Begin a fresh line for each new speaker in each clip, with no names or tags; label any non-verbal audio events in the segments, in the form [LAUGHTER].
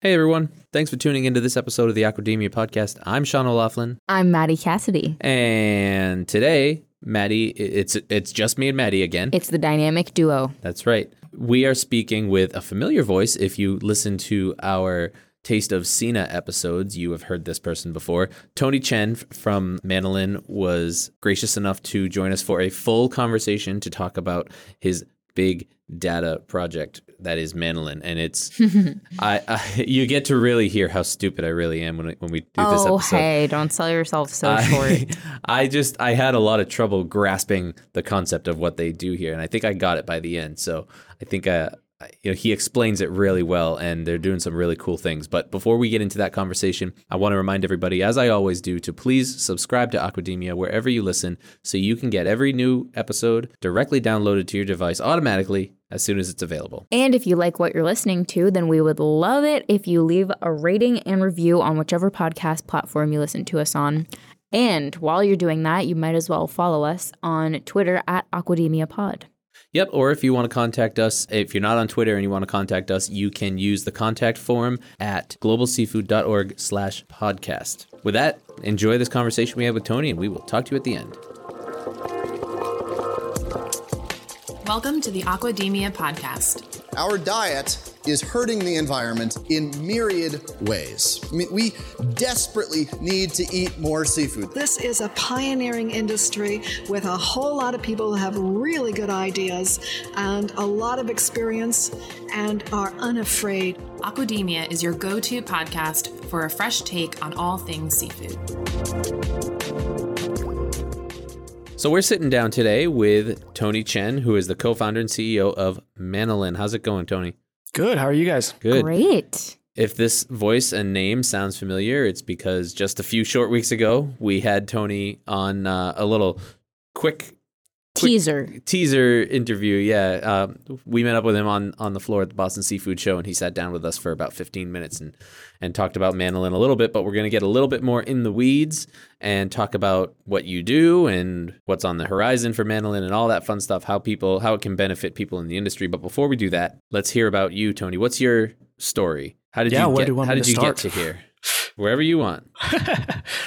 Hey everyone, thanks for tuning into this episode of the Aquademia podcast. I'm Sean O'Laughlin,
I'm Maddie Cassidy.
and today, Maddie, it's it's just me and Maddie again.
It's the dynamic duo.
That's right. We are speaking with a familiar voice. If you listen to our Taste of SENA episodes, you have heard this person before. Tony Chen from Manolin was gracious enough to join us for a full conversation to talk about his big data project that is Manolin, and it's [LAUGHS] I, I you get to really hear how stupid I really am when when we do this
oh,
episode.
hey, don't sell yourself so
I,
short. [LAUGHS]
I just I had a lot of trouble grasping the concept of what they do here, and I think I got it by the end. So I think uh, I- Uh, you know he explains it really well, and they're doing some really cool things. But before we get into that conversation, I want to remind everybody, as I always do, to please subscribe to Aquademia wherever you listen, so you can get every new episode directly downloaded to your device automatically as soon as it's available.
and if you like what you're listening to, then we would love it if you leave a rating and review on whichever podcast platform you listen to us on. And while you're doing that, you might as well follow us on Twitter at Aquademia Pod.
Yep. Or if you want to contact us, if you're not on Twitter and you want to contact us, you can use the contact form at globalseafood.org slash podcast. With that, enjoy this conversation we had with Tony, and we will talk to you at the end.
Welcome to the Aquademia podcast.
Our diet is hurting the environment in myriad ways. I mean, we desperately need to eat more seafood.
This is a pioneering industry with a whole lot of people who have really good ideas and a lot of experience and are unafraid.
Aquademia is your go to podcast for a fresh take on all things seafood.
So we're sitting down today with Tony Chen, who is the co-founder and CEO of Manolin. How's it going, Tony?
Good. How are you guys?
Good.
Great.
If this voice and name sounds familiar, it's because just a few short weeks ago, we had Tony on uh, a little quick Quick-
Teaser.
teaser interview. Yeah, um, we met up with him on on the floor at the Boston Seafood Show, and he sat down with us for about 15 minutes and and talked about Manolin a little bit. But we're going to get a little bit more in the weeds and talk about what you do and what's on the horizon for Manolin and all that fun stuff. How people how it can benefit people in the industry. But before we do that, let's hear about you, Tony. What's your story? How did
Yeah,
you
where
get,
do you want
how did
to
you
start?
get to here? Wherever you want. [LAUGHS]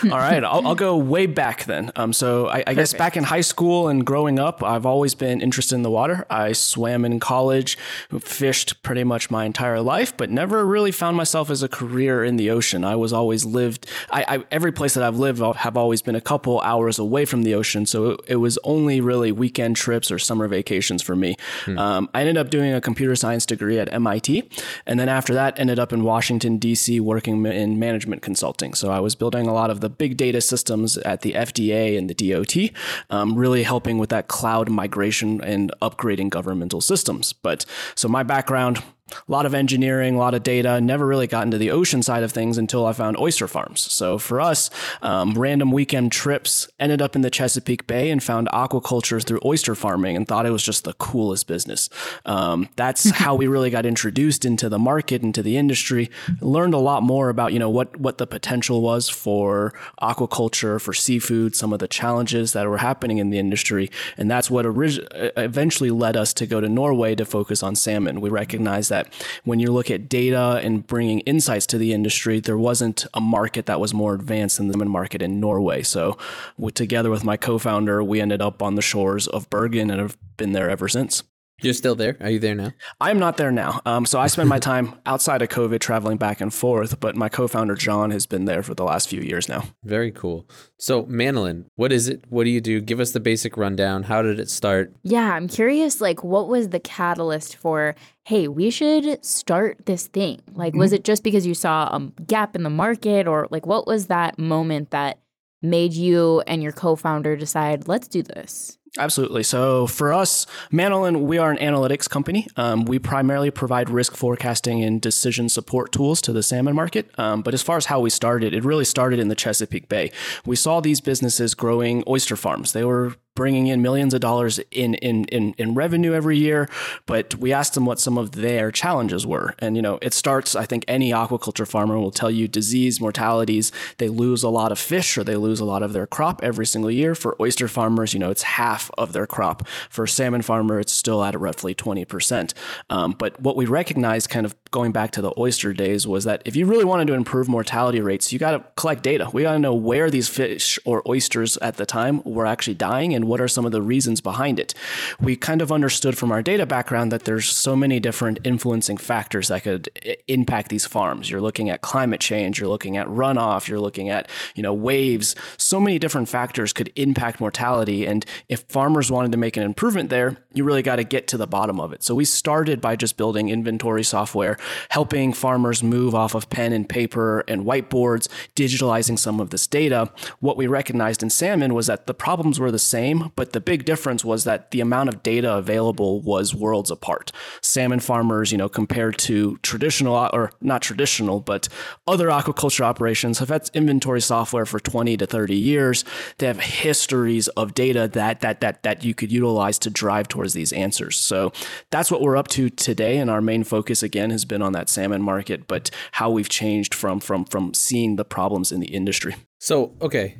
All right, I'll, I'll go way back then. Um, so I, I guess back in high school and growing up, I've always been interested in the water. I swam in college, fished pretty much my entire life, but never really found myself as a career in the ocean. I was always lived. I, I every place that I've lived I'll- have always been a couple hours away from the ocean, so it, it was only really weekend trips or summer vacations for me. Um, I ended up doing a computer science degree at MIT, and then after that, ended up in Washington D.C. working in management consulting. So I was building a lot of the big data systems at the FDA and the DOT, um, really helping with that cloud migration and upgrading governmental systems. But so my background. A lot of engineering, a lot of data. Never really got into the ocean side of things until I found oyster farms. So for us, um, random weekend trips ended up in the Chesapeake Bay and found aquaculture through oyster farming and thought it was just the coolest business. Um, that's [LAUGHS] how we really got introduced into the market, into the industry. Learned a lot more about you know what what the potential was for aquaculture, for seafood, some of the challenges that were happening in the industry, and that's what orig- eventually led us to go to Norway to focus on salmon. We recognized that when you look at data and bringing insights to the industry, there wasn't a market that was more advanced than the salmon market in Norway. So, with, together with my co-founder, we ended up on the shores of Bergen and have been there ever since.
You're still there? Are you there now?
I'm not there now. Um, so I spend my time [LAUGHS] outside of COVID traveling back and forth, but my co-founder John has been there for the last few years now.
Very cool. So, Manolin, what is it? What do you do? Give us the basic rundown. How did it start?
Yeah, I'm curious, like, what was the catalyst for, hey, we should start this thing? Like, was mm-hmm. it just because you saw a gap in the market, or like, what was that moment that made you and your co founder decide, let's do this?
Absolutely. So for us, Manolin, we are an analytics company. Um, we primarily provide risk forecasting and decision support tools to the salmon market. Um, but as far as how we started, it really started in the Chesapeake Bay. We saw these businesses growing oyster farms. They were bringing in millions of dollars in, in, in, in revenue every year. But we asked them what some of their challenges were. And, you know, it starts, I think any aquaculture farmer will tell you disease, mortalities. They lose a lot of fish or they lose a lot of their crop every single year. For oyster farmers, you know, it's half half of their crop. For salmon farmer, it's still at roughly 20%. Um, but what we recognized, kind of going back to the oyster days, was that if you really wanted to improve mortality rates, you got to collect data. We got to know where these fish or oysters at the time were actually dying and what are some of the reasons behind it. We kind of understood from our data background that there's so many different influencing factors that could impact these farms. You're looking at climate change, you're looking at runoff, you're looking at, you know, waves. So many different factors could impact mortality. And if farmers wanted to make an improvement there, you really got to get to the bottom of it. So we started by just building inventory software, helping farmers move off of pen and paper and whiteboards, digitalizing some of this data. What we recognized in salmon was that the problems were the same, but the big difference was that the amount of data available was worlds apart. Salmon farmers, you know, compared to traditional or not traditional, but other aquaculture operations have had inventory software for 20 to 30 years. They have histories of data that that that that you could utilize to drive towards these answers. So that's what we're up to today and our main focus again has been on that salmon market, but how we've changed from from from seeing the problems in the industry.
So, okay.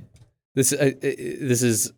This uh, uh this is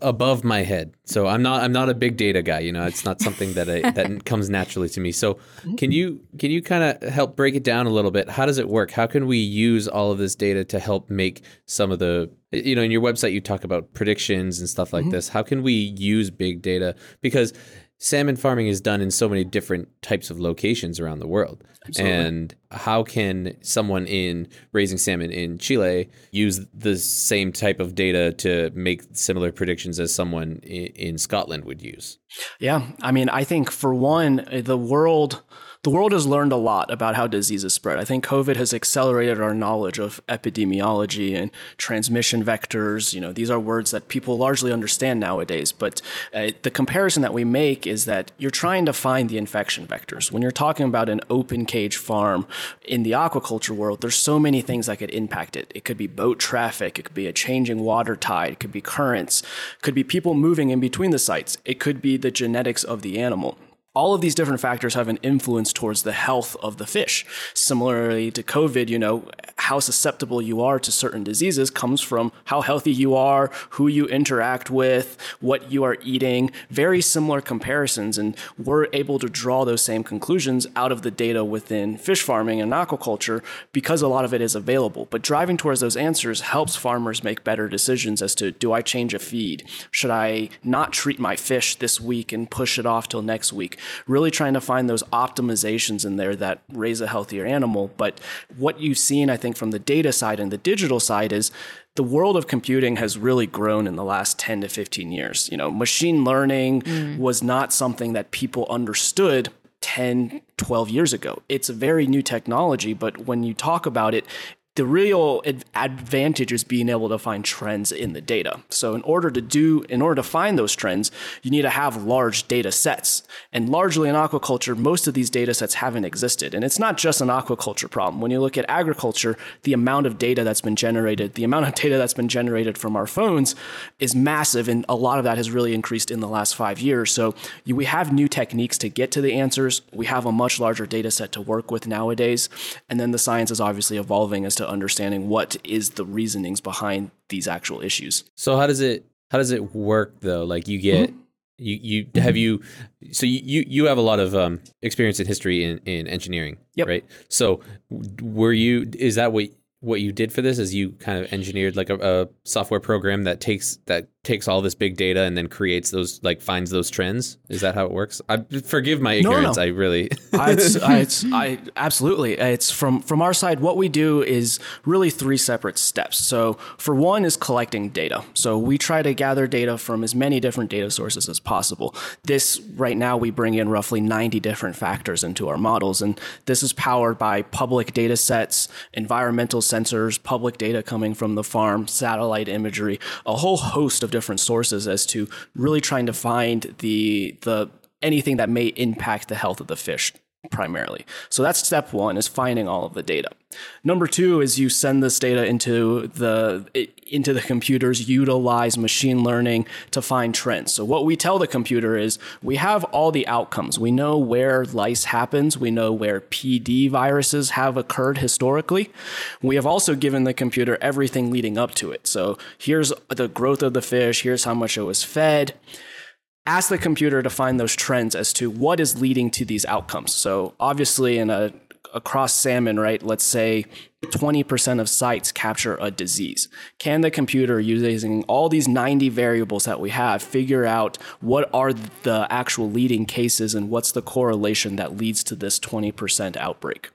above my head. So I'm not I'm not a big data guy. You know, it's not something that I, that [LAUGHS] comes naturally to me. So can you can you kind of help break it down a little bit? How does it work? How can we use all of this data to help make some of the you know in your website you talk about predictions and stuff like mm-hmm. this. How can we use big data because salmon farming is done in so many different types of locations around the world. Absolutely. And how can someone in raising salmon in Chile use the same type of data to make similar predictions as someone in, in Scotland would use?
Yeah, I mean, I think for one, the world the world has learned a lot about how diseases spread. I think COVID has accelerated our knowledge of epidemiology and transmission vectors. You know, these are words that people largely understand nowadays. But uh, the comparison that we make is that you're trying to find the infection vectors. When you're talking about an open cage farm in the aquaculture world, there's so many things that could impact it. It could be boat traffic, it could be a changing water tide, it could be currents, it could be people moving in between the sites, it could be the genetics of the animal all of these different factors have an influence towards the health of the fish. Similarly to COVID, you know, how susceptible you are to certain diseases comes from how healthy you are, who you interact with, what you are eating, very similar comparisons. And we're able to draw those same conclusions out of the data within fish farming and aquaculture because a lot of it is available. But driving towards those answers helps farmers make better decisions as to do I change a feed? Should I not treat my fish this week and push it off till next week? Really trying to find those optimizations in there that raise a healthier animal. But what you've seen, I think, from the data side and the digital side is the world of computing has really grown in the last 10 to 15 years. You know, machine learning mm. was not something that people understood 10, 12 years ago. It's a very new technology, but when you talk about it, the real advantage is being able to find trends in the data. So in order to do, in order to find those trends, you need to have large data sets. And largely in aquaculture, most of these data sets haven't existed. And it's not just an aquaculture problem. When you look at agriculture, the amount of data that's been generated, the amount of data that's been generated from our phones is massive. And a lot of that has really increased in the last five years. So you, we have new techniques to get to the answers. We have a much larger data set to work with nowadays. And then the science is obviously evolving as to understanding what is the reasonings behind these actual issues.
So how does it how does it work though? Like you get mm-hmm. you you have you so you you have a lot of um, experience in history in in engineering,
yep.
right? So were you is that what what you did for this is you kind of engineered like a, a, software program that takes that takes all this big data and then creates those like finds those trends? Is that how it works? I forgive my ignorance no, no. i really
I, it's, I, [LAUGHS] uh, it's, I absolutely. Uh, it's from from our side what we do is really three separate steps. So for one is collecting data. So we try to gather data from as many different data sources as possible. This right now we bring in roughly 90 different factors into our models and this is powered by public data sets environmental sensors, public data coming from the farm, satellite imagery, a whole host of different sources as to really trying to find the the anything that may impact the health of the fish primarily. So that's step one is finding all of the data. Number two is you send this data into the into the computers, utilize machine learning to find trends. So what we tell the computer is we have all the outcomes. We know where lice happens. We know where PD viruses have occurred historically. We have also given the computer everything leading up to it. So here's the growth of the fish. Here's how much it was fed ask the computer to find those trends as to what is leading to these outcomes. So obviously in a across salmon, right? Let's say 20% of sites capture a disease. Can the computer, using all these 90 variables that we have, figure out what are the actual leading cases and what's the correlation that leads to this 20% outbreak?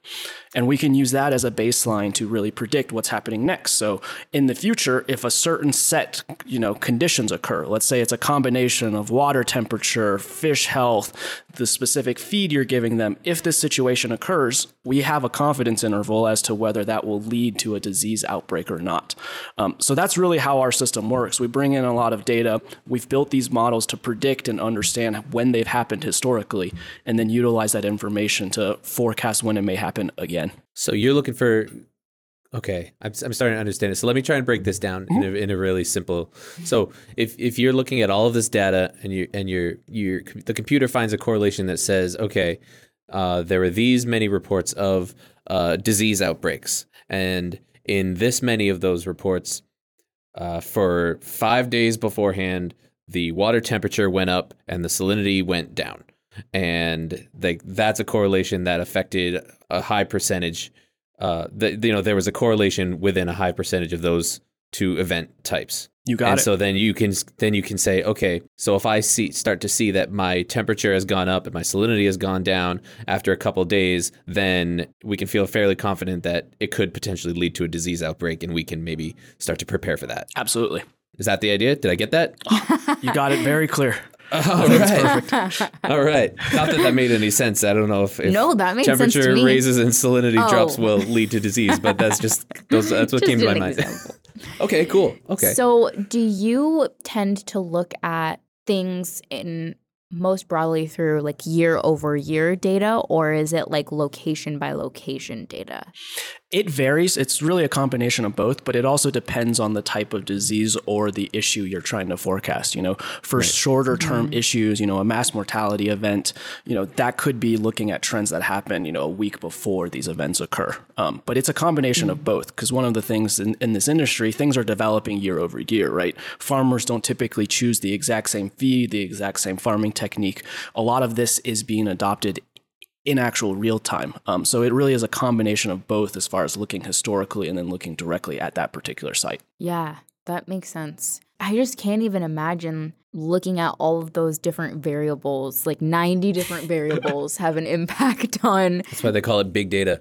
And we can use that as a baseline to really predict what's happening next. So in the future, if a certain set, you know, conditions occur, let's say it's a combination of water temperature, fish health, the specific feed you're giving them, if this situation occurs, we have a confidence interval as to whether that will lead to a disease outbreak or not. Um, so that's really how our system works. We bring in a lot of data. We've built these models to predict and understand when they've happened historically, and then utilize that information to forecast when it may happen again.
So you're looking for Okay, I'm, I'm starting to understand it. So let me try and break this down in a, in a really simple. So if, if you're looking at all of this data and you and you're you the computer finds a correlation that says, okay, uh, there are these many reports of uh, disease outbreaks, and in this many of those reports, uh, for five days beforehand, the water temperature went up and the salinity went down, and like that's a correlation that affected a high percentage uh, that you know there was a correlation within a high percentage of those two event types.
You got it.
and
it.
so then you can then you can say, okay, so if I see start to see that my temperature has gone up and my salinity has gone down after a couple days, then we can feel fairly confident that it could potentially lead to a disease outbreak, and we can maybe start to prepare for that.
Absolutely.
Is that the idea? Did I get that? [LAUGHS]
You got it very clear.
Oh, All right. [LAUGHS] All right. Not that that made any sense. I don't know if, if
No, that made sense to
temperature
me.
raises and salinity
Oh.
drops will lead to disease, but that's just those, that's what [LAUGHS]
Just
came to my mind.
example. [LAUGHS]
okay, cool. Okay.
So, do you tend to look at things in most broadly through like year over year data, or is it like location by location data?
It varies. It's really a combination of both, but it also depends on the type of disease or the issue you're trying to forecast. You know, for shorter term issues, you know, a mass mortality event, you know, that could be looking at trends that happen, you know, a week before these events occur. Um, but it's a combination of both because one of the things in, in this industry, things are developing year over year, right? Farmers don't typically choose the exact same feed, the exact same farming technique. A lot of this is being adopted in actual real time. Um, so it really is a combination of both as far as looking historically and then looking directly at that particular site.
Yeah, that makes sense. I just can't even imagine looking at all of those different variables, like 90 different [LAUGHS] variables have an impact [LAUGHS] on.
that's why they call it big data.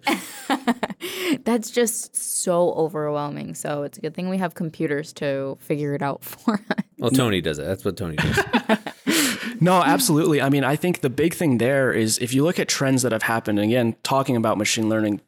[LAUGHS]
That's just so overwhelming. So it's a good thing we have computers to figure it out for us.
Well, Tony does it. That's what Tony does.
No, absolutely. I mean, I think the big thing there is if you look at trends that have happened, and again, talking about machine learning, i-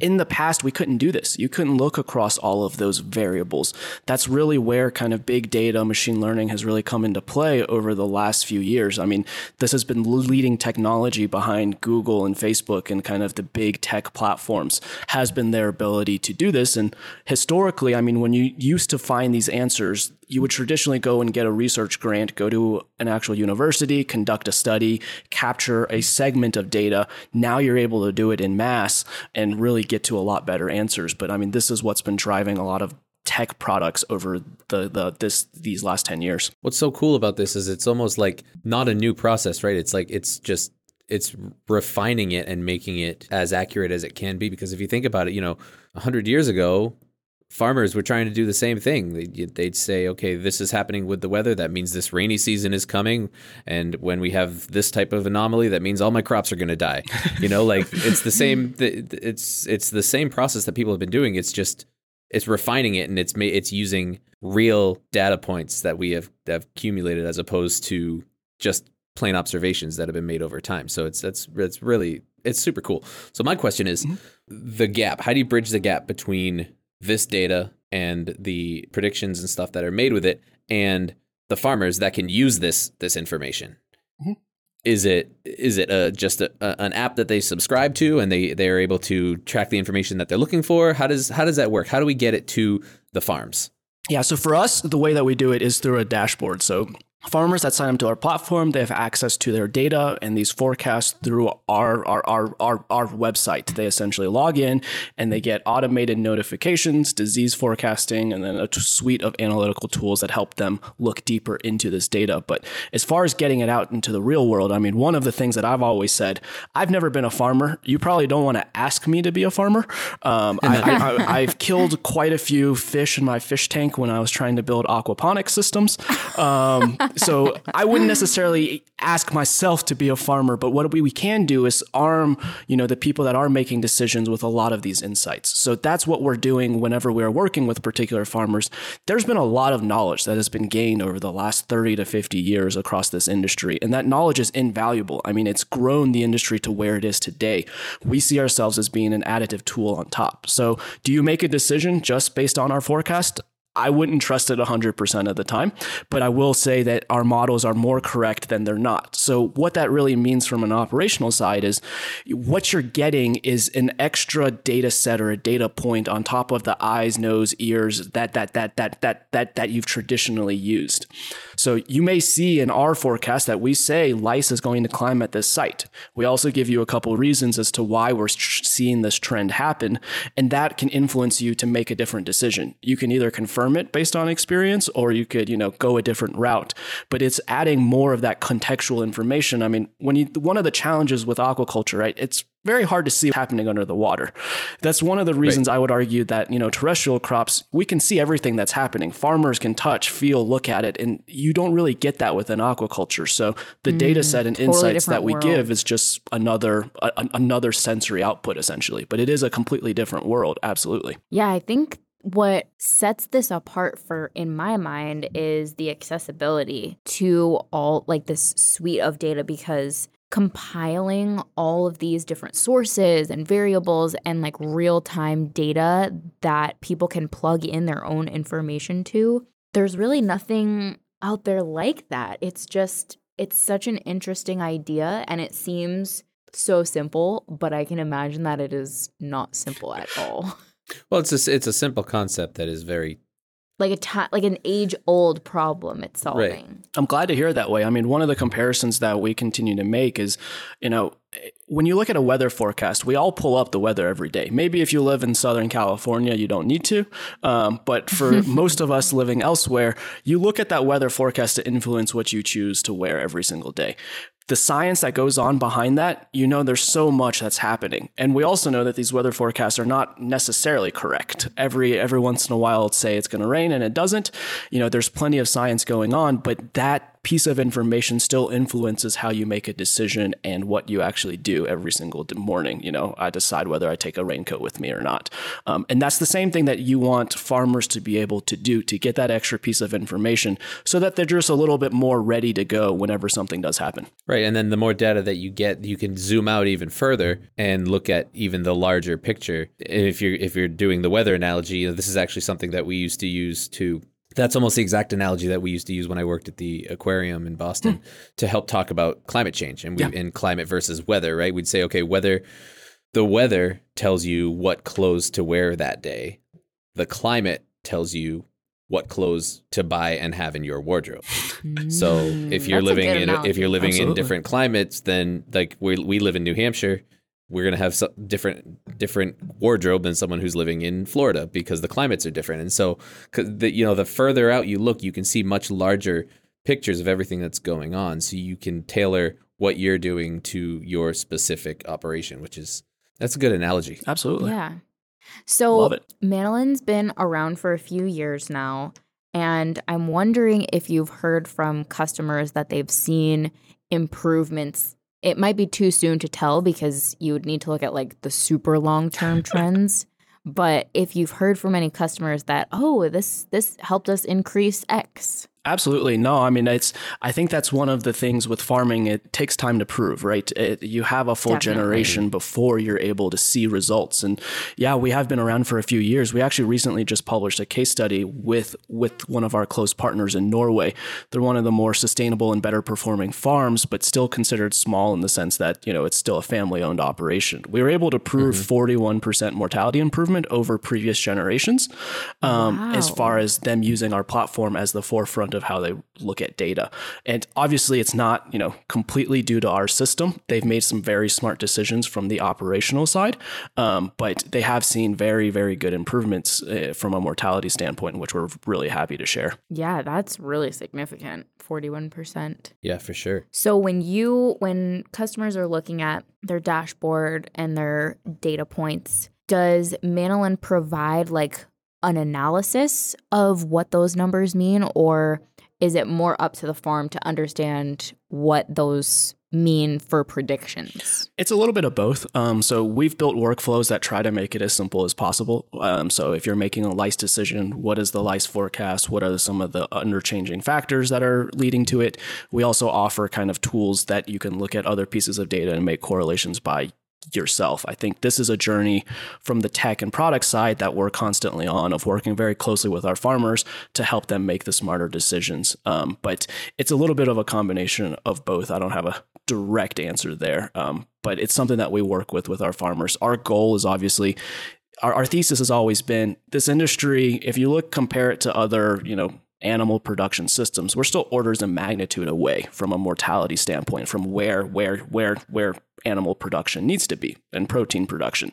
in the past, we couldn't do this. You couldn't look across all of those variables. That's really where kind of big data, machine learning has really come into play over the last few years. I mean, this has been leading technology behind Google and Facebook and kind of the big tech platforms, has been their ability to do this. And historically, I mean, when you used to find these answers, you would traditionally go and get a research grant, go to an actual university, conduct a study, capture a segment of data. Now you're able to do it in mass and really get to a lot better answers. But I mean, this is what's been driving a lot of tech products over the, the this these last 10 years.
What's so cool about this is it's almost like not a new process, right? It's like it's just it's refining it and making it as accurate as it can be. Because if you think about it, you know, hundred years ago, farmers were trying to do the same thing. They'd, they'd say, okay, this is happening with the weather. That means this rainy season is coming. And when we have this type of anomaly, that means all my crops are going to die. [LAUGHS] You know, like it's the same, it's, it's the same process that people have been doing. It's just, it's refining it and it's it's using real data points that we have, have accumulated as opposed to just plain observations that have been made over time. So it's, that's, it's really, it's super cool. So my question is mm-hmm. the gap, how do you bridge the gap between this data and the predictions and stuff that are made with it and the farmers that can use this this information is it is it uh, just a, a, an app that they subscribe to and they they are able to track the information that they're looking for? How does how does that work? How do we get it to the farms?
Yeah, so for us, the way that we do it is through a dashboard. So Farmers that sign up to our platform, they have access to their data and these forecasts through our, our, our, our, our website. They essentially log in and they get automated notifications, disease forecasting, and then a suite of analytical tools that help them look deeper into this data. But as far as getting it out into the real world, I mean, one of the things that I've always said, I've never been a farmer. You probably don't want to ask me to be a farmer. Um, [LAUGHS] I, have killed quite a few fish in my fish tank when I was trying to build aquaponics systems. Um, so [LAUGHS] I wouldn't necessarily ask myself to be a farmer, but what we, we can do is arm, you know, the people that are making decisions with a lot of these insights. So that's what we're doing whenever we're working with particular farmers. There's been a lot of knowledge that has been gained over the last 30 to 50 years across this industry, and that knowledge is invaluable. I mean, it's grown the industry to where it is today. We see ourselves as being an additive tool on top. So, do you make a decision just based on our forecast? I wouldn't trust it 100% of the time, but I will say that our models are more correct than they're not. So, what that really means from an operational side is what you're getting is an extra data set or a data point on top of the eyes, nose, ears that that that that that that that you've traditionally used. So, you may see in our forecast that we say lice is going to climb at this site. We also give you a couple reasons as to why we're seeing this trend happen, and that can influence you to make a different decision. You can either confirm it based on experience, or you could, you know, go a different route. But it's adding more of that contextual information. I mean, when you one of the challenges with aquaculture, right? It's very hard to see happening under the water. That's one of the reasons right. I would argue that, you know, terrestrial crops, we can see everything that's happening. Farmers can touch, feel, look at it, and you don't really get that within aquaculture. So the mm, data set and totally insights that we world. give is just another a, another sensory output essentially, but it is a completely different world, absolutely.
Yeah, I think what sets this apart for in my mind is the accessibility to all like this suite of data because compiling all of these different sources and variables and like real-time data that people can plug in their own information to there's really nothing out there like that. It's just it's such an interesting idea and it seems so simple but i can imagine that it is not simple at all.
Well, it's a, it's a simple concept that is very
like a ta- like an age old problem it's solving. Right.
I'm glad to hear it that way. I mean, one of the comparisons that we continue to make is, you know, when you look at a weather forecast, we all pull up the weather every day. Maybe if you live in Southern California, you don't need to. Um, but for [LAUGHS] most of us living elsewhere, you look at that weather forecast to influence what you choose to wear every single day the science that goes on behind that, you know, there's so much that's happening. And we also know that these weather forecasts are not necessarily correct. Every every once in a while, say it's going to rain and it doesn't. You know, there's plenty of science going on, but that piece of information still influences how you make a decision and what you actually do every single morning. You know, I decide whether I take a raincoat with me or not. Um, and that's the same thing that you want farmers to be able to do to get that extra piece of information so that they're just a little bit more ready to go whenever something does happen.
Right. And then the more data that you get, you can zoom out even further and look at even the larger picture. And if you're if you're doing the weather analogy, this is actually something that we used to use to that's almost the exact analogy that we used to use when I worked at the aquarium in Boston hmm. to help talk about climate change and we, yeah. and climate versus weather, right? We'd say, okay, weather, the weather tells you what clothes to wear that day. The climate tells you what clothes to buy and have in your wardrobe. so if you're living in if you're living Absolutely. in different climates, then like we we live in New Hampshire, we're going to have some different different wardrobe than someone who's living in Florida because the climates are different. And so, the, you know, the further out you look, you can see much larger pictures of everything that's going on. So you can tailor what you're doing to your specific operation, which is that's a good analogy.
Absolutely.
Yeah. So Manolin's been around for a few years now, and I'm wondering if you've heard from customers that they've seen improvements it might be too soon to tell because you would need to look at like the super long term [LAUGHS] trends. But if you've heard from any customers that, oh, this this helped us increase X.
Absolutely. No, I mean, it's, I think that's one of the things with farming. It takes time to prove, right? It, you have a full
Definitely.
generation before you're able to see results. And yeah, we have been around for a few years. We actually recently just published a case study with, with one of our close partners in Norway. They're one of the more sustainable and better performing farms, but still considered small in the sense that, you know, it's still a family owned operation. We were able to prove 41% mortality improvement over previous generations um, as far as them using our platform as the forefront of how they look at data. And obviously, it's not you know completely due to our system. They've made some very smart decisions from the operational side, um, but they have seen very very good improvements uh, from a mortality standpoint, which we're really happy to share.
Yeah, that's really significant. 41%.
Yeah, for sure.
So when you when customers are looking at their dashboard and their data points, does Manolin provide like an analysis of what those numbers mean or is it more up to the farm to understand what those mean for predictions?
It's a little bit of both. Um, so we've built workflows that try to make it as simple as possible. Um, so if you're making a lice decision, what is the lice forecast? What are some of the underchanging factors that are leading to it? We also offer kind of tools that you can look at other pieces of data and make correlations by yourself. I think this is a journey from the tech and product side that we're constantly on of working very closely with our farmers to help them make the smarter decisions. Um, but it's a little bit of a combination of both. I don't have a direct answer there, um, but it's something that we work with with our farmers. Our goal is obviously our, our thesis has always been this industry if you look compare it to other you know animal production systems we're still orders of magnitude away from a mortality standpoint from where where where where animal production needs to be and protein production.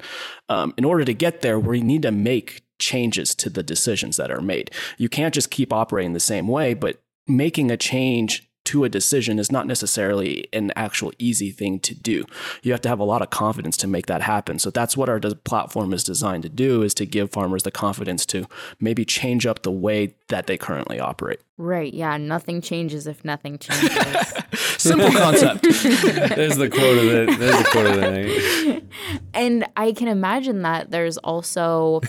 Um, in order to get there we need to make changes to the decisions that are made. You can't just keep operating the same way but making a change to a decision is not necessarily an actual easy thing to do. You have to have a lot of confidence to make that happen. So that's what our platform is designed to do is to give farmers the confidence to maybe change up the way that they currently operate.
Right. Yeah. Nothing changes if nothing changes. [LAUGHS]
Simple concept. [LAUGHS]
There's the quote of the there's the quote of the night.
and I can imagine that there's also.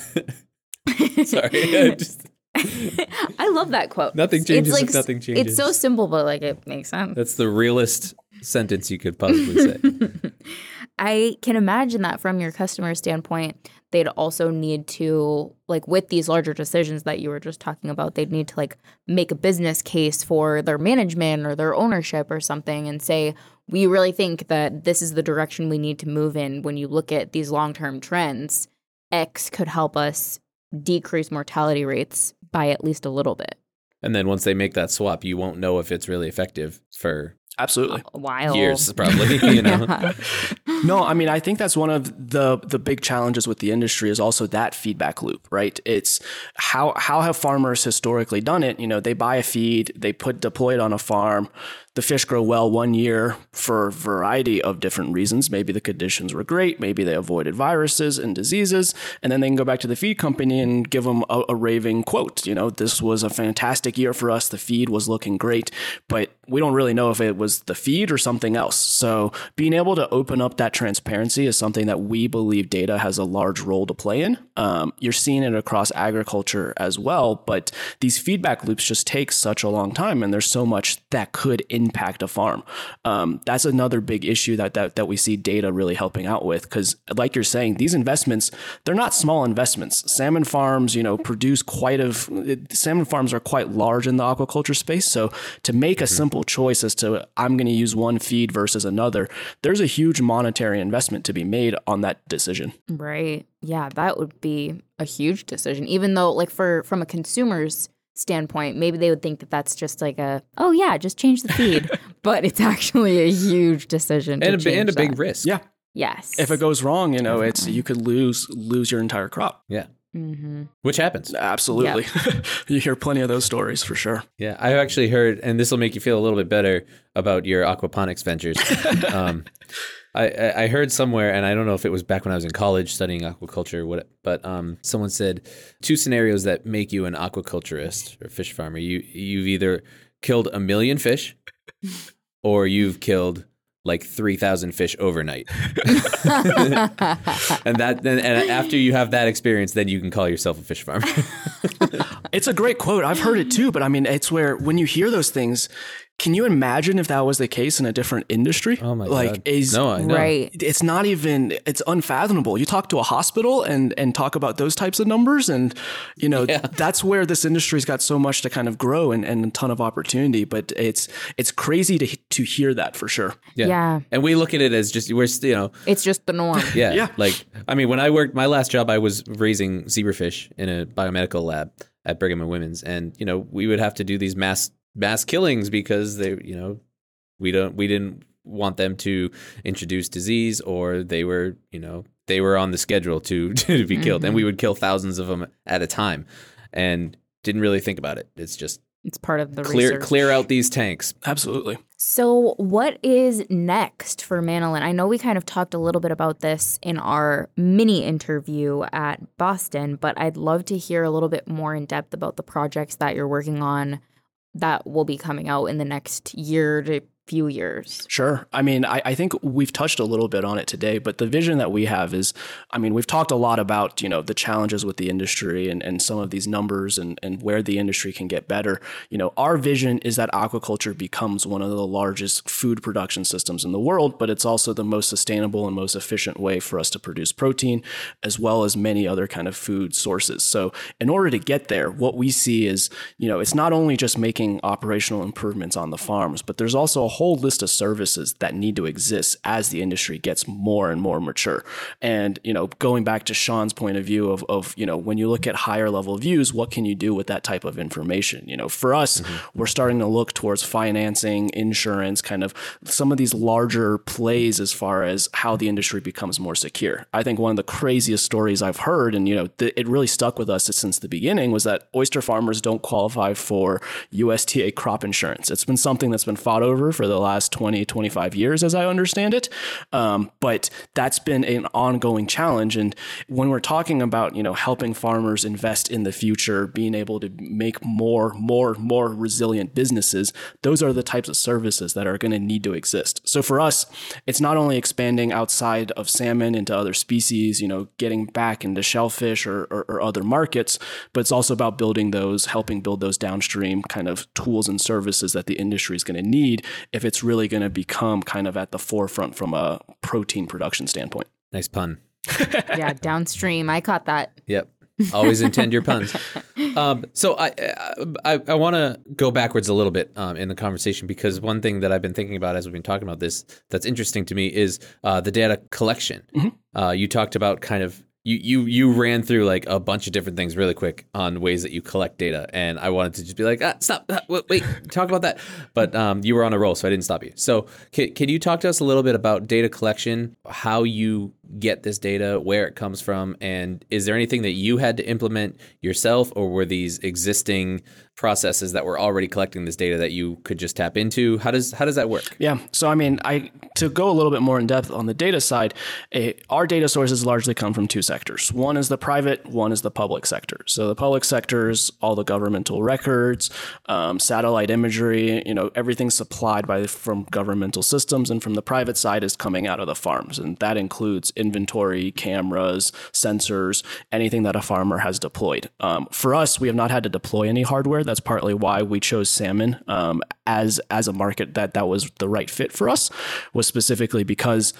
[LAUGHS]
Sorry. I just- [LAUGHS]
I love that quote.
Nothing
It's
changes
like
if nothing
changes. It's so simple, but like it makes sense.
that's the realest sentence you could possibly say. [LAUGHS]
I can imagine that from your customer standpoint, they'd also need to, like, with these larger decisions that you were just talking about, they'd need to, like, make a business case for their management or their ownership or something and say, we really think that this is the direction we need to move in. When you look at these long term trends, X could help us decrease mortality rates by at least a little bit.
And then once they make that swap, you won't know if it's really effective for
Absolutely.
A while.
years, [LAUGHS] probably. You know.
Yeah. [LAUGHS]
No, I mean, I think that's one of the the big challenges with the industry is also that feedback loop, right? It's how how have farmers historically done it? You know, they buy a feed, they put deploy it on a farm, the fish grow well one year for a variety of different reasons. Maybe the conditions were great, maybe they avoided viruses and diseases, and then they can go back to the feed company and give them a, a raving quote. You know, this was a fantastic year for us. The feed was looking great, but we don't really know if it was the feed or something else. So being able to open up that transparency is something that we believe data has a large role to play in. Um, you're seeing it across agriculture as well, but these feedback loops just take such a long time, and there's so much that could impact a farm. Um, that's another big issue that that that we see data really helping out with, because like you're saying, these investments they're not small investments. Salmon farms, you know, produce quite a salmon farms are quite large in the aquaculture space. So to make a simple choice as to I'm going to use one feed versus another, there's a huge monetary investment to be made on that decision.
Right. Yeah, that would be a huge decision. Even though, like, for from a consumer's standpoint, maybe they would think that that's just like a, oh yeah, just change the feed. [LAUGHS] but it's actually a huge decision to
and a, bi- and a
change
big risk.
Yeah.
Yes.
If it goes wrong, you know, it's you could lose lose your entire crop.
Yeah.
hmm
Which happens.
Absolutely. [LAUGHS] you hear plenty of those stories for sure.
Yeah, I've actually heard, and this will make you feel a little bit better about your aquaponics ventures. [LAUGHS] um, I, I I heard somewhere, and I don't know if it was back when I was in college studying aquaculture, or what, but um, someone said two scenarios that make you an aquaculturist or fish farmer. You you've either killed a million fish, [LAUGHS] or you've killed like three thousand fish overnight. [LAUGHS] and that then and after you have that experience, then you can call yourself a fish farmer. [LAUGHS]
it's a great quote. I've heard it too, but I mean, it's where when you hear those things, can you imagine if that was the case in a different industry?
Oh my
like,
god!
Is,
no, I know.
Right.
it's not even it's unfathomable you talk to a hospital and and talk about those types of numbers and you know
Yeah.
that's where this industry's got so much to kind of grow and, and a ton of opportunity but it's it's crazy to to hear that for sure
Yeah.
Yeah.
and we look at it as just we're you know,
It's just the norm. [LAUGHS]
yeah,
Yeah.
Like, I mean, when I worked my last job, I was raising zebrafish in a biomedical lab at Brigham and Women's, and you know, we would have to do these mass mass killings because they, you know, we don't we didn't want them to introduce disease or they were, you know, they were on the schedule to [LAUGHS] to be killed, and we mm-hmm. would kill thousands of them at a time, and didn't really think about it. It's just
It's part of the
clear
research.
clear out these tanks.
absolutely
So, what is next for Manolin? I know we kind of talked a little bit about this in our mini interview at Boston, but I'd love to hear a little bit more in depth about the projects that you're working on that will be coming out in the next year to few years.
Sure. I mean, I, I think we've touched a little bit on it today, but the vision that we have is, I mean, we've talked a lot about, you know, the challenges with the industry and, and some of these numbers and, and where the industry can get better. You know, our vision is that aquaculture becomes one of the largest food production systems in the world, but it's also the most sustainable and most efficient way for us to produce protein, as well as many other kind of food sources. So in order to get there, what we see is, you know, it's not only just making operational improvements on the farms, but there's also a whole list of services that need to exist as the industry gets more and more mature. And, you know, going back to Sean's point of view of, of you know, when you look at higher level views, what can you do with that type of information? You know, for us, mm-hmm. we're starting to look towards financing, insurance, kind of some of these larger plays as far as how the industry becomes more secure. I think one of the craziest stories I've heard, and, you know, th- it really stuck with us since the beginning, was that oyster farmers don't qualify for USDA crop insurance. It's been something that's been fought over for the last 20, 25 years, as I understand it. Um, but that's been an ongoing challenge. And when we're talking about, you know, helping farmers invest in the future, being able to make more, more, more resilient businesses, those are the types of services that are going to need to exist. So for us, it's not only expanding outside of salmon into other species, you know, getting back into shellfish or, or, or other markets, but it's also about building those, helping build those downstream kind of tools and services that the industry is going to need if it's really going to become kind of at the forefront from a protein production standpoint.
Nice pun. [LAUGHS]
yeah, downstream. I caught that.
Yep. Always intend your puns. [LAUGHS] Um, so I I, I want to go backwards a little bit um, in the conversation because one thing that I've been thinking about as we've been talking about this that's interesting to me is uh, the data collection. Uh, you talked about kind of you you you ran through like a bunch of different things really quick on ways that you collect data, and I wanted to just be like, ah, stop, ah, wait, wait, talk about that. But um, you were on a roll, so I didn't stop you. So can, can you talk to us a little bit about data collection, how you get this data, where it comes from, and is there anything that you had to implement yourself, or were these existing processes that were already collecting this data that you could just tap into? How does how does that work?
Yeah. So, I mean, I to go a little bit more in depth on the data side, eh, our data sources largely come from two sectors. One is the private, one is the public sector. So, the public sector is all the governmental records, um, satellite imagery, you know, everything supplied by from governmental systems, and from the private side is coming out of the farms, and that includes inventory, cameras, sensors, anything that a farmer has deployed. Um, for us, we have not had to deploy any hardware. That's partly why we chose salmon um, as as a market that that was the right fit for us. Was specifically because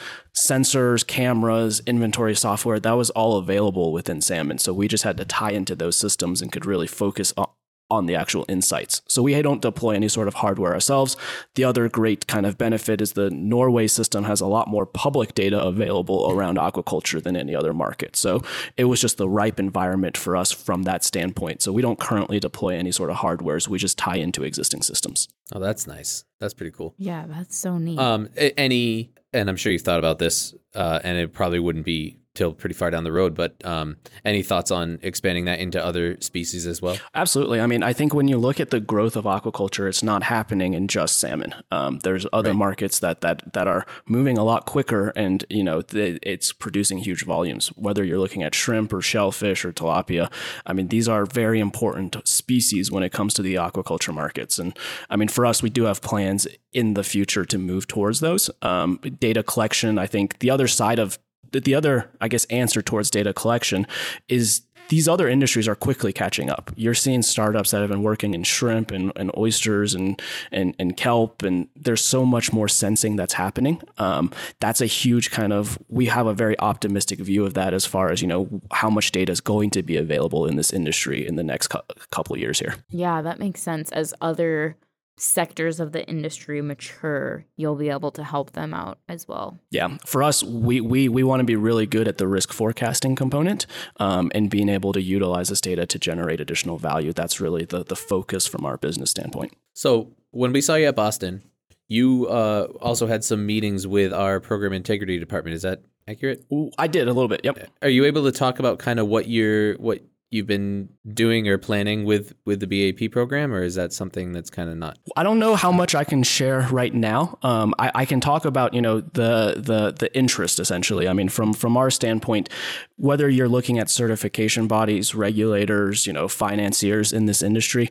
sensors, cameras, inventory software that was all available within salmon. So we just had to tie into those systems and could really focus on on the actual insights. So we don't deploy any sort of hardware ourselves. The other great kind of benefit is the Norway system has a lot more public data available around aquaculture than any other market. So it was just the ripe environment for us from that standpoint. So we don't currently deploy any sort of hardwares. We just tie into existing systems.
Oh, that's nice. That's pretty cool.
Yeah, that's so neat.
Um, any, and I'm sure you've thought about this, uh, and it probably wouldn't be till pretty far down the road. But um, any thoughts on expanding that into other species as well?
Absolutely. I mean, I think when you look at the growth of aquaculture, it's not happening in just salmon. Um, there's other markets that that that are moving a lot quicker, and you know, th- it's producing huge volumes. Whether you're looking at shrimp or shellfish or tilapia, I mean, these are very important species when it comes to the aquaculture markets. And I mean, for us, we do have plans in the future to move towards those. Um, data collection, I think, the other side of the- the other, I guess, answer towards data collection is these other industries are quickly catching up. You're seeing startups that have been working in shrimp and, and oysters and, and, and kelp, and there's so much more sensing that's happening. Um, that's a huge kind of, we have a very optimistic view of that as far as, you know, how much data is going to be available in this industry in the next cu- couple years here.
Yeah, that makes sense. As other sectors of the industry mature, you'll be able to help them out as well.
Yeah, for us, we we, we want to be really good at the risk forecasting component um, and being able to utilize this data to generate additional value. That's really the the focus from our business standpoint.
So when we saw you at Boston, you uh, also had some meetings with our program integrity department. Is that accurate?
Ooh, I did a little bit. Yep.
Are you able to talk about kind of what you're what you've been doing or planning with with the BAP program, or is that something that's kind of not?
I don't know how much I can share right now. Um, I, I, can talk about you know the the the interest essentially. I mean, from from our standpoint, whether you're looking at certification bodies, regulators, you know, financiers in this industry,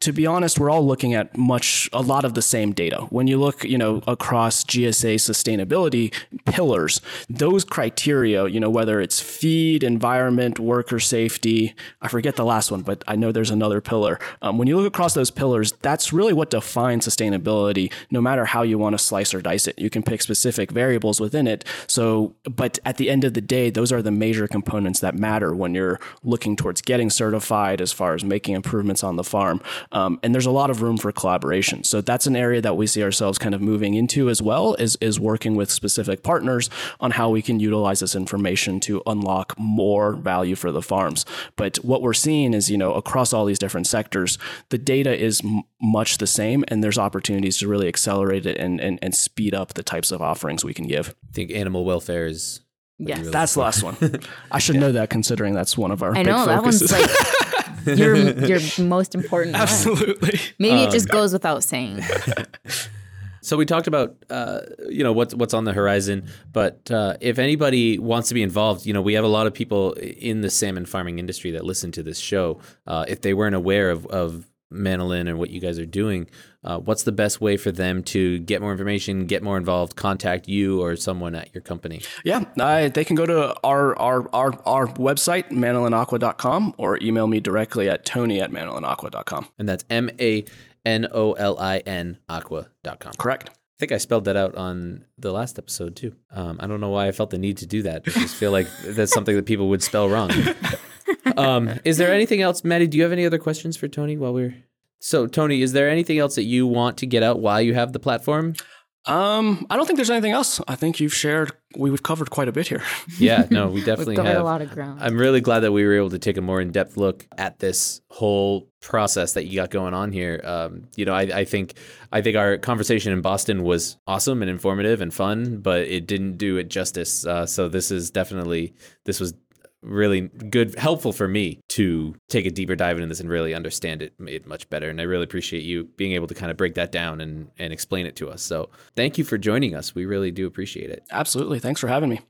to be honest, we're all looking at much a lot of the same data. When you look, you know, across GSA sustainability pillars, those criteria, you know, whether it's feed, environment, worker safety, I forget the last one, but I know there's another pillar. Um, when you look across those pillars, that's really what defines sustainability. No matter how you want to slice or dice it, you can pick specific variables within it. So, but at the end of the day, those are the major components that matter when you're looking towards getting certified as far as making improvements on the farm. Um, and there's a lot of room for collaboration. So that's an area that we see ourselves kind of moving into as well is, is working with specific partners on how we can utilize this information to unlock more value for the farms. But what we're seeing is, you know, across all these different sectors, the data is m- much the same and there's opportunities to really accelerate it and, and, and speed up the types of offerings we can give.
I think animal welfare is
Yes.
really
That's the last one. [LAUGHS] I should know that considering that's one of our
I
big
know that
focuses.
one's like [LAUGHS] [LAUGHS] your your [LAUGHS] most important one.
Absolutely.
Maybe it just goes without saying. [LAUGHS]
So we talked about uh, you know what's what's on the horizon, but uh, if anybody wants to be involved, you know we have a lot of people in the salmon farming industry that listen to this show. Uh, if they weren't aware of, of Manolin and what you guys are doing, uh, what's the best way for them to get more information, get more involved, contact you or someone at your company?
Yeah, uh, they can go to our our our, our website, manolinaqua.com, or email me directly at tony at manolinaqua.com.
And that's M A N O L I N aqua.com.
Correct.
I think I spelled that out on the last episode too. Um, I don't know why I felt the need to do that. I just feel like that's something that people would spell wrong. [LAUGHS] Um, is there anything else, Maddie? Do you have any other questions for Tony while we're so Tony? Is there anything else that you want to get out while you have the platform?
Um, I don't think there's anything else. I think you've shared. We've covered quite a bit here. [LAUGHS]
Yeah, no, we
We've
definitely
covered
have.
a lot of ground.
I'm really glad that we were able to take a more in depth look at this whole process that you got going on here. Um, you know, I, I think I think our conversation in Boston was awesome and informative and fun, but it didn't do it justice. Uh, so this is definitely this was really good, helpful for me to take a deeper dive into this and really understand it, it much better. And I really appreciate you being able to kind of break that down and and explain it to us. So thank you for joining us. We really do appreciate it.
Absolutely. Thanks for having me.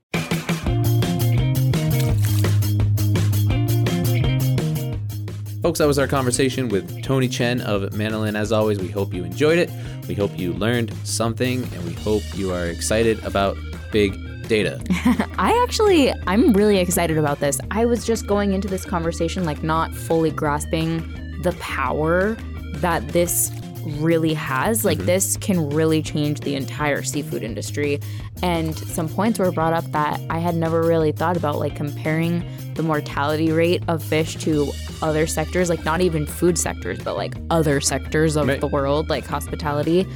Folks, that was our conversation with Tony Chen of Manolin. As always, we hope you enjoyed it. We hope you learned something, and we hope you are excited about big data. [LAUGHS]
I actually, I'm really excited about this. I was just going into this conversation like not fully grasping the power that this really has. Like, mm-hmm. this can really change the entire seafood industry. And some points were brought up that I had never really thought about, like comparing the mortality rate of fish to other sectors, like not even food sectors, but like other sectors of
Right.
the world, like hospitality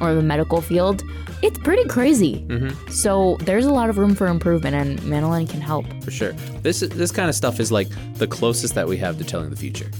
or the medical field. It's pretty crazy. Mm-hmm. So there's a lot of room for improvement, and Manolin can help.
For sure. This this kind of stuff is like the closest that we have to telling the future.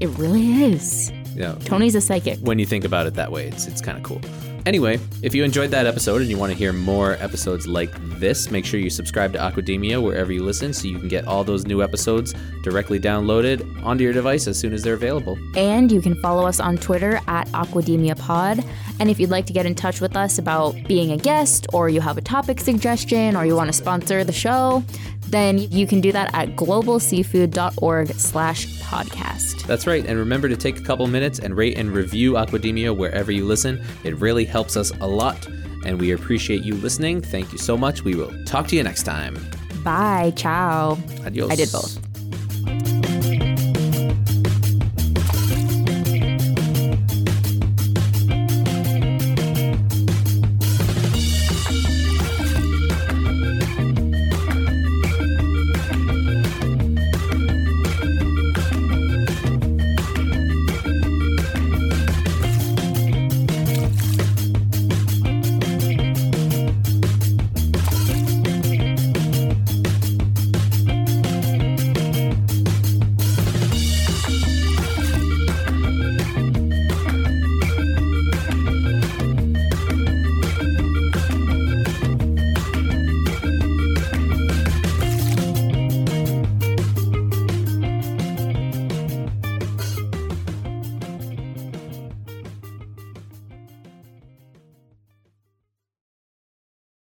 It really is.
You know,
Tony's a psychic.
when you think about it that way, it's it's kind of cool. Anyway, if you enjoyed that episode and you want to hear more episodes like this, make sure you subscribe to Aquademia wherever you listen so you can get all those new episodes directly downloaded onto your device as soon as they're available.
And you can follow us on Twitter at Aquademia Pod. And if you'd like to get in touch with us about being a guest, or you have a topic suggestion, or you want to sponsor the show, then you can do that at globalseafood.org slash podcast.
That's right. And remember to take a couple minutes and rate and review Aquademia wherever you listen. It really helps us a lot. And we appreciate you listening. Thank you so much. We will talk to you next time.
Bye. Ciao.
Adios.
I did both.